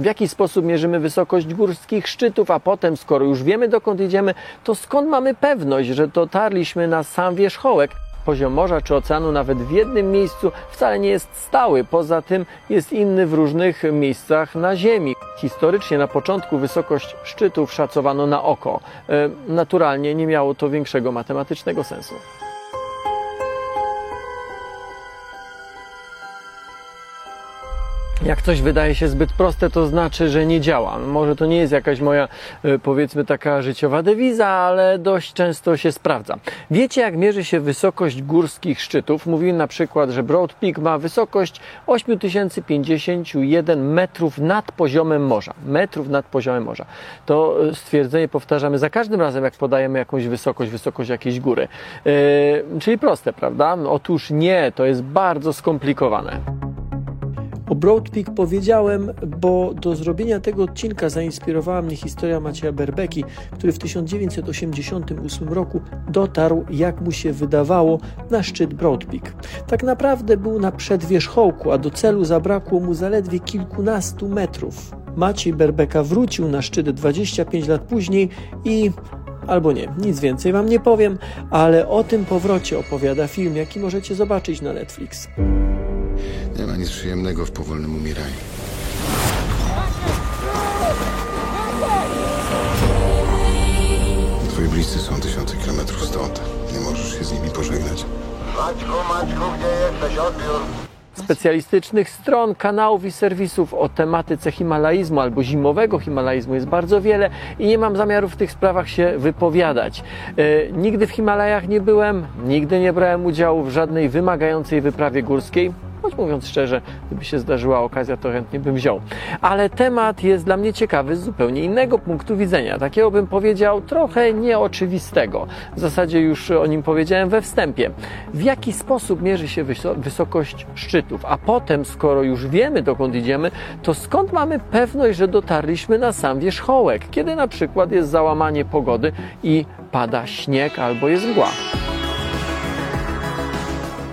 w jaki sposób mierzymy wysokość górskich szczytów, a potem, skoro już wiemy dokąd idziemy, to skąd mamy pewność, że dotarliśmy na sam wierzchołek? Poziom morza czy oceanu nawet w jednym miejscu wcale nie jest stały, poza tym jest inny w różnych miejscach na Ziemi. Historycznie na początku wysokość szczytów szacowano na oko. E, Naturalnie nie miało to większego matematycznego sensu. Jak coś wydaje się zbyt proste, to znaczy, że nie działa. Może to nie jest jakaś moja, e, powiedzmy, taka życiowa dewiza, ale dość często się sprawdza. Wiecie, jak mierzy się wysokość górskich szczytów? Mówiłem na przykład, że Broad Peak ma wysokość 8051 metrów nad poziomem morza. Metrów nad poziomem morza. To e, stwierdzenie powtarzamy za każdym razem, jak podajemy jakąś wysokość, wysokość jakiejś góry. Yy, czyli proste, prawda? Otóż nie, to jest bardzo skomplikowane. O Broad Peak powiedziałem, bo do zrobienia tego odcinka zainspirowała mnie historia Macieja Berbeki, który w 1988 roku dotarł, jak mu się wydawało, na szczyt Broad Peak. Tak naprawdę był na przedwierzchołku, a do celu zabrakło mu zaledwie kilkunastu metrów. Maciej Berbeka wrócił na szczyt 25 lat później i albo nie, nic więcej wam nie powiem, ale o tym powrocie opowiada film, jaki możecie zobaczyć na Netflix. Nie ma nic przyjemnego w powolnym umieraniu. Twoi bliscy są tysiące kilometrów stąd. Nie możesz się z nimi pożegnać. Maćku, Maćku, gdzie jesteś? Odbiór. specjalistycznych stron, kanałów i serwisów o tematyce himalaizmu albo zimowego himalaizmu jest bardzo wiele i nie mam zamiaru w tych sprawach się wypowiadać. E, nigdy w Himalajach nie byłem, nigdy nie brałem udziału w żadnej wymagającej wyprawie górskiej. Choć mówiąc szczerze, gdyby się zdarzyła okazja, to chętnie bym wziął. Ale temat jest dla mnie ciekawy z zupełnie innego punktu widzenia. Takiego bym powiedział trochę nieoczywistego. W zasadzie już o nim powiedziałem we wstępie. W jaki sposób mierzy się wyso- wysokość szczytów? A potem, skoro już wiemy dokąd idziemy, to skąd mamy pewność, że dotarliśmy na sam wierzchołek? Kiedy na przykład jest załamanie pogody i pada śnieg albo jest mgła.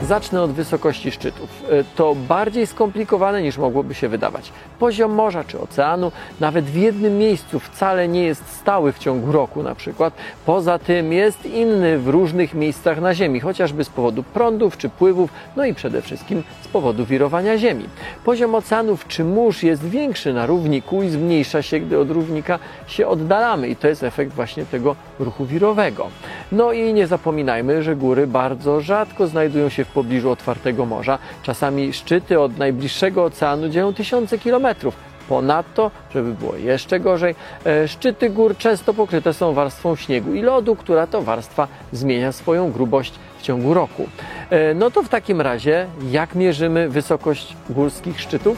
Zacznę od wysokości szczytów. E, To bardziej skomplikowane niż mogłoby się wydawać. Poziom morza czy oceanu nawet w jednym miejscu wcale nie jest stały w ciągu roku na przykład. Poza tym jest inny w różnych miejscach na Ziemi, chociażby z powodu prądów czy pływów, no i przede wszystkim z powodu wirowania Ziemi. Poziom oceanów czy mórz jest większy na równiku i zmniejsza się, gdy od równika się oddalamy i to jest efekt właśnie tego ruchu wirowego. No i nie zapominajmy, że góry bardzo rzadko znajdują się w pobliżu otwartego morza. Czasami szczyty od najbliższego oceanu dzielą tysiące kilometrów. Ponadto, żeby było jeszcze gorzej, e, szczyty gór często pokryte są warstwą śniegu i lodu, która to warstwa zmienia swoją grubość w ciągu roku. E, No to w takim razie, jak mierzymy wysokość górskich szczytów?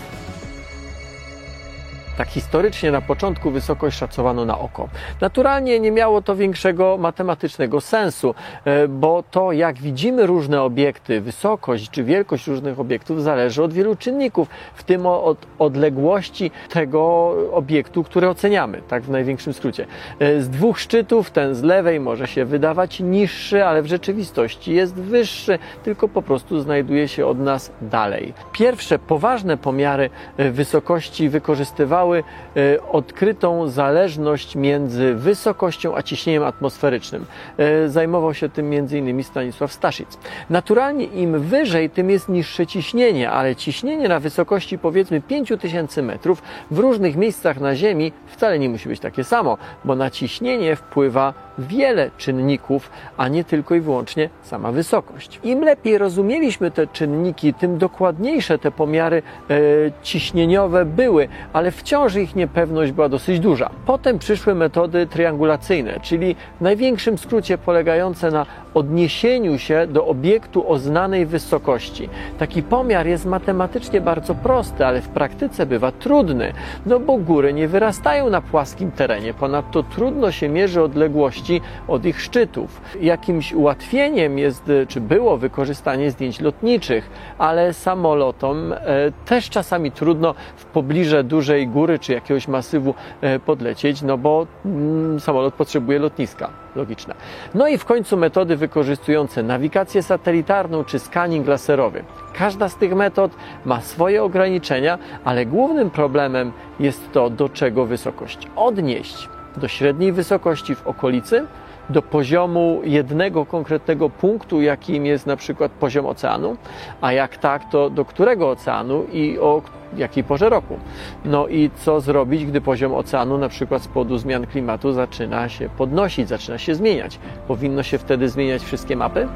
Tak historycznie na początku wysokość szacowano na oko. Naturalnie nie miało to większego matematycznego sensu, e, bo to jak widzimy różne obiekty, wysokość czy wielkość różnych obiektów zależy od wielu czynników, w tym od odległości tego obiektu, który oceniamy, tak w największym skrócie. E, Z dwóch szczytów ten z lewej może się wydawać niższy, ale w rzeczywistości jest wyższy, tylko po prostu znajduje się od nas dalej. Pierwsze poważne pomiary e, wysokości wykorzystywały e, odkrytą zależność między wysokością a ciśnieniem atmosferycznym. E, Zajmował się tym m.in. Stanisław Staszic. Naturalnie im wyżej, tym jest niższe ciśnienie, ale ciśnienie na wysokości powiedzmy 5000 metrów w różnych miejscach na Ziemi wcale nie musi być takie samo, bo na ciśnienie wpływa wiele czynników, a nie tylko i wyłącznie sama wysokość. Im lepiej rozumieliśmy te czynniki, tym dokładniejsze te pomiary e, ciśnieniowe były, ale wciąż ich niepewność była dosyć duża. Potem przyszły metody triangulacyjne, czyli w największym skrócie polegające na odniesieniu się do obiektu o znanej wysokości. Taki pomiar jest matematycznie bardzo prosty, ale w praktyce bywa trudny, no bo góry nie wyrastają na płaskim terenie. Ponadto trudno się mierzy odległości od ich szczytów. Jakimś ułatwieniem jest, czy było wykorzystanie zdjęć lotniczych, ale samolotom e, też czasami trudno w pobliże dużej góry góry czy jakiegoś masywu e, podlecieć, no bo mm, samolot potrzebuje lotniska. Logiczne. No i w końcu metody wykorzystujące nawigację satelitarną czy scanning laserowy. Każda z tych metod ma swoje ograniczenia, ale głównym problemem jest to, do czego wysokość odnieść. Do średniej wysokości w okolicy, do poziomu jednego konkretnego punktu, jakim jest na przykład poziom oceanu, a jak tak, to do którego oceanu i o jakiej porze roku. No i co zrobić, gdy poziom oceanu na przykład z powodu zmian klimatu zaczyna się podnosić, zaczyna się zmieniać? Powinno się wtedy zmieniać wszystkie mapy?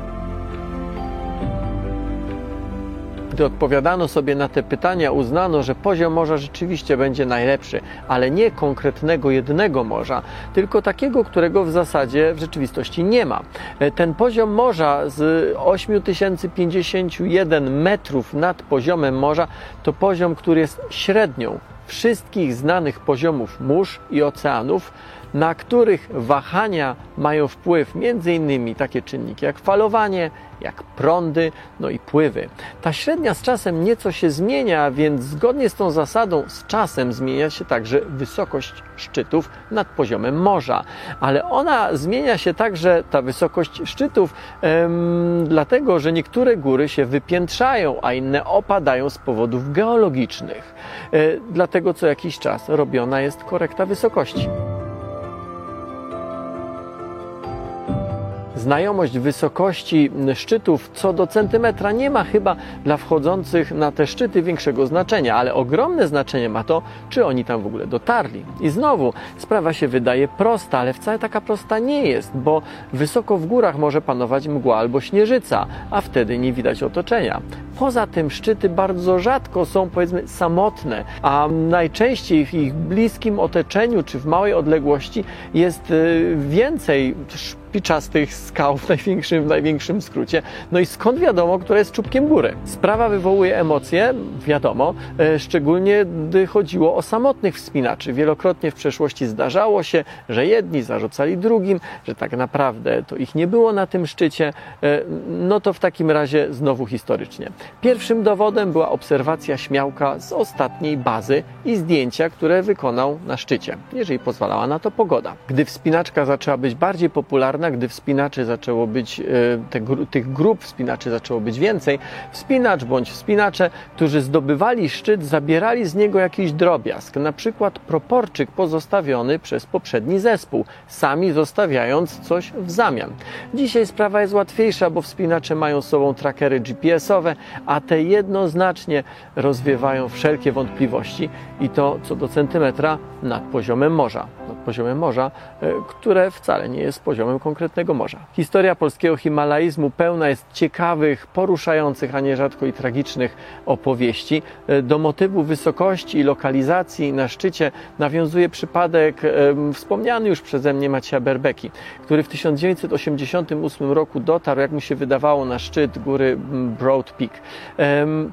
Gdy odpowiadano sobie na te pytania, uznano, że poziom morza rzeczywiście będzie najlepszy, ale nie konkretnego jednego morza, tylko takiego, którego w zasadzie w rzeczywistości nie ma. E, ten poziom morza z 8051 metrów nad poziomem morza to poziom, który jest średnią wszystkich znanych poziomów mórz i oceanów, na których wahania mają wpływ m.in. takie czynniki jak falowanie, jak prądy, no i pływy. Ta średnia z czasem nieco się zmienia, więc zgodnie z tą zasadą z czasem zmienia się także wysokość szczytów nad poziomem morza. Ale ona zmienia się także, ta wysokość szczytów, em, dlatego że niektóre góry się wypiętrzają, a inne opadają z powodów geologicznych. E, dlatego co jakiś czas robiona jest korekta wysokości. Znajomość wysokości szczytów co do centymetra nie ma chyba dla wchodzących na te szczyty większego znaczenia, ale ogromne znaczenie ma to, czy oni tam w ogóle dotarli. I znowu sprawa się wydaje prosta, ale wcale taka prosta nie jest, bo wysoko w górach może panować mgła albo śnieżyca, a wtedy nie widać otoczenia. Poza tym szczyty bardzo rzadko są powiedzmy samotne, a najczęściej w ich bliskim otoczeniu czy w małej odległości jest y, więcej szpiczastych skał w największym, w największym skrócie. No i skąd wiadomo, która jest czubkiem góry? Sprawa wywołuje emocje, wiadomo, e, szczególnie gdy chodziło o samotnych wspinaczy. Wielokrotnie w przeszłości zdarzało się, że jedni zarzucali drugim, że tak naprawdę to ich nie było na tym szczycie. E, no to w takim razie znowu historycznie. Pierwszym dowodem była obserwacja śmiałka z ostatniej bazy i zdjęcia, które wykonał na szczycie, jeżeli pozwalała na to pogoda. Gdy wspinaczka zaczęła być bardziej popularna, gdy wspinaczy zaczęło być, e, te, tych grup wspinaczy zaczęło być więcej, wspinacz bądź wspinacze, którzy zdobywali szczyt, zabierali z niego jakiś drobiazg, na przykład proporczyk pozostawiony przez poprzedni zespół, sami zostawiając coś w zamian. Dzisiaj sprawa jest łatwiejsza, bo wspinacze mają z sobą trackery GPS-owe, a te jednoznacznie rozwiewają wszelkie wątpliwości i to co do centymetra nad poziomem morza. Nad poziomem morza, e, które wcale nie jest poziomem konkretnego morza. Historia polskiego himalaizmu pełna jest ciekawych, poruszających, a nierzadko i tragicznych opowieści. E, do motywu wysokości i lokalizacji na szczycie nawiązuje przypadek wspomniany już przeze mnie Macieja Berbeki, który w 1988 roku dotarł, jak mu się wydawało, na szczyt góry Broad Peak.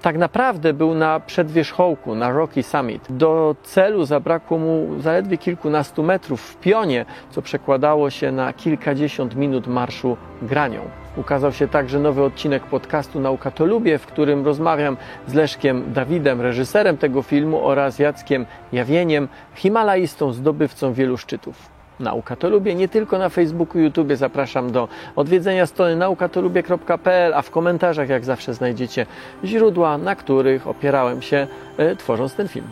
Tak naprawdę był na przedwierzchołku, na Rocky Summit. Do celu zabrakło mu zaledwie kilkunastu metrów w pionie, co przekładało się na kilkadziesiąt minut marszu granią. Ukazał się także nowy odcinek podcastu Nauka to lubię, w którym rozmawiam z Leszkiem Dawidem, reżyserem tego filmu oraz Jackiem Jawieniem, himalaistą, zdobywcą wielu szczytów. Nauka to lubię nie tylko na Facebooku, YouTube. Zapraszam do odwiedzenia strony naukatolubie.pl, a w komentarzach jak zawsze znajdziecie źródła, na których opierałem się e, tworząc ten film.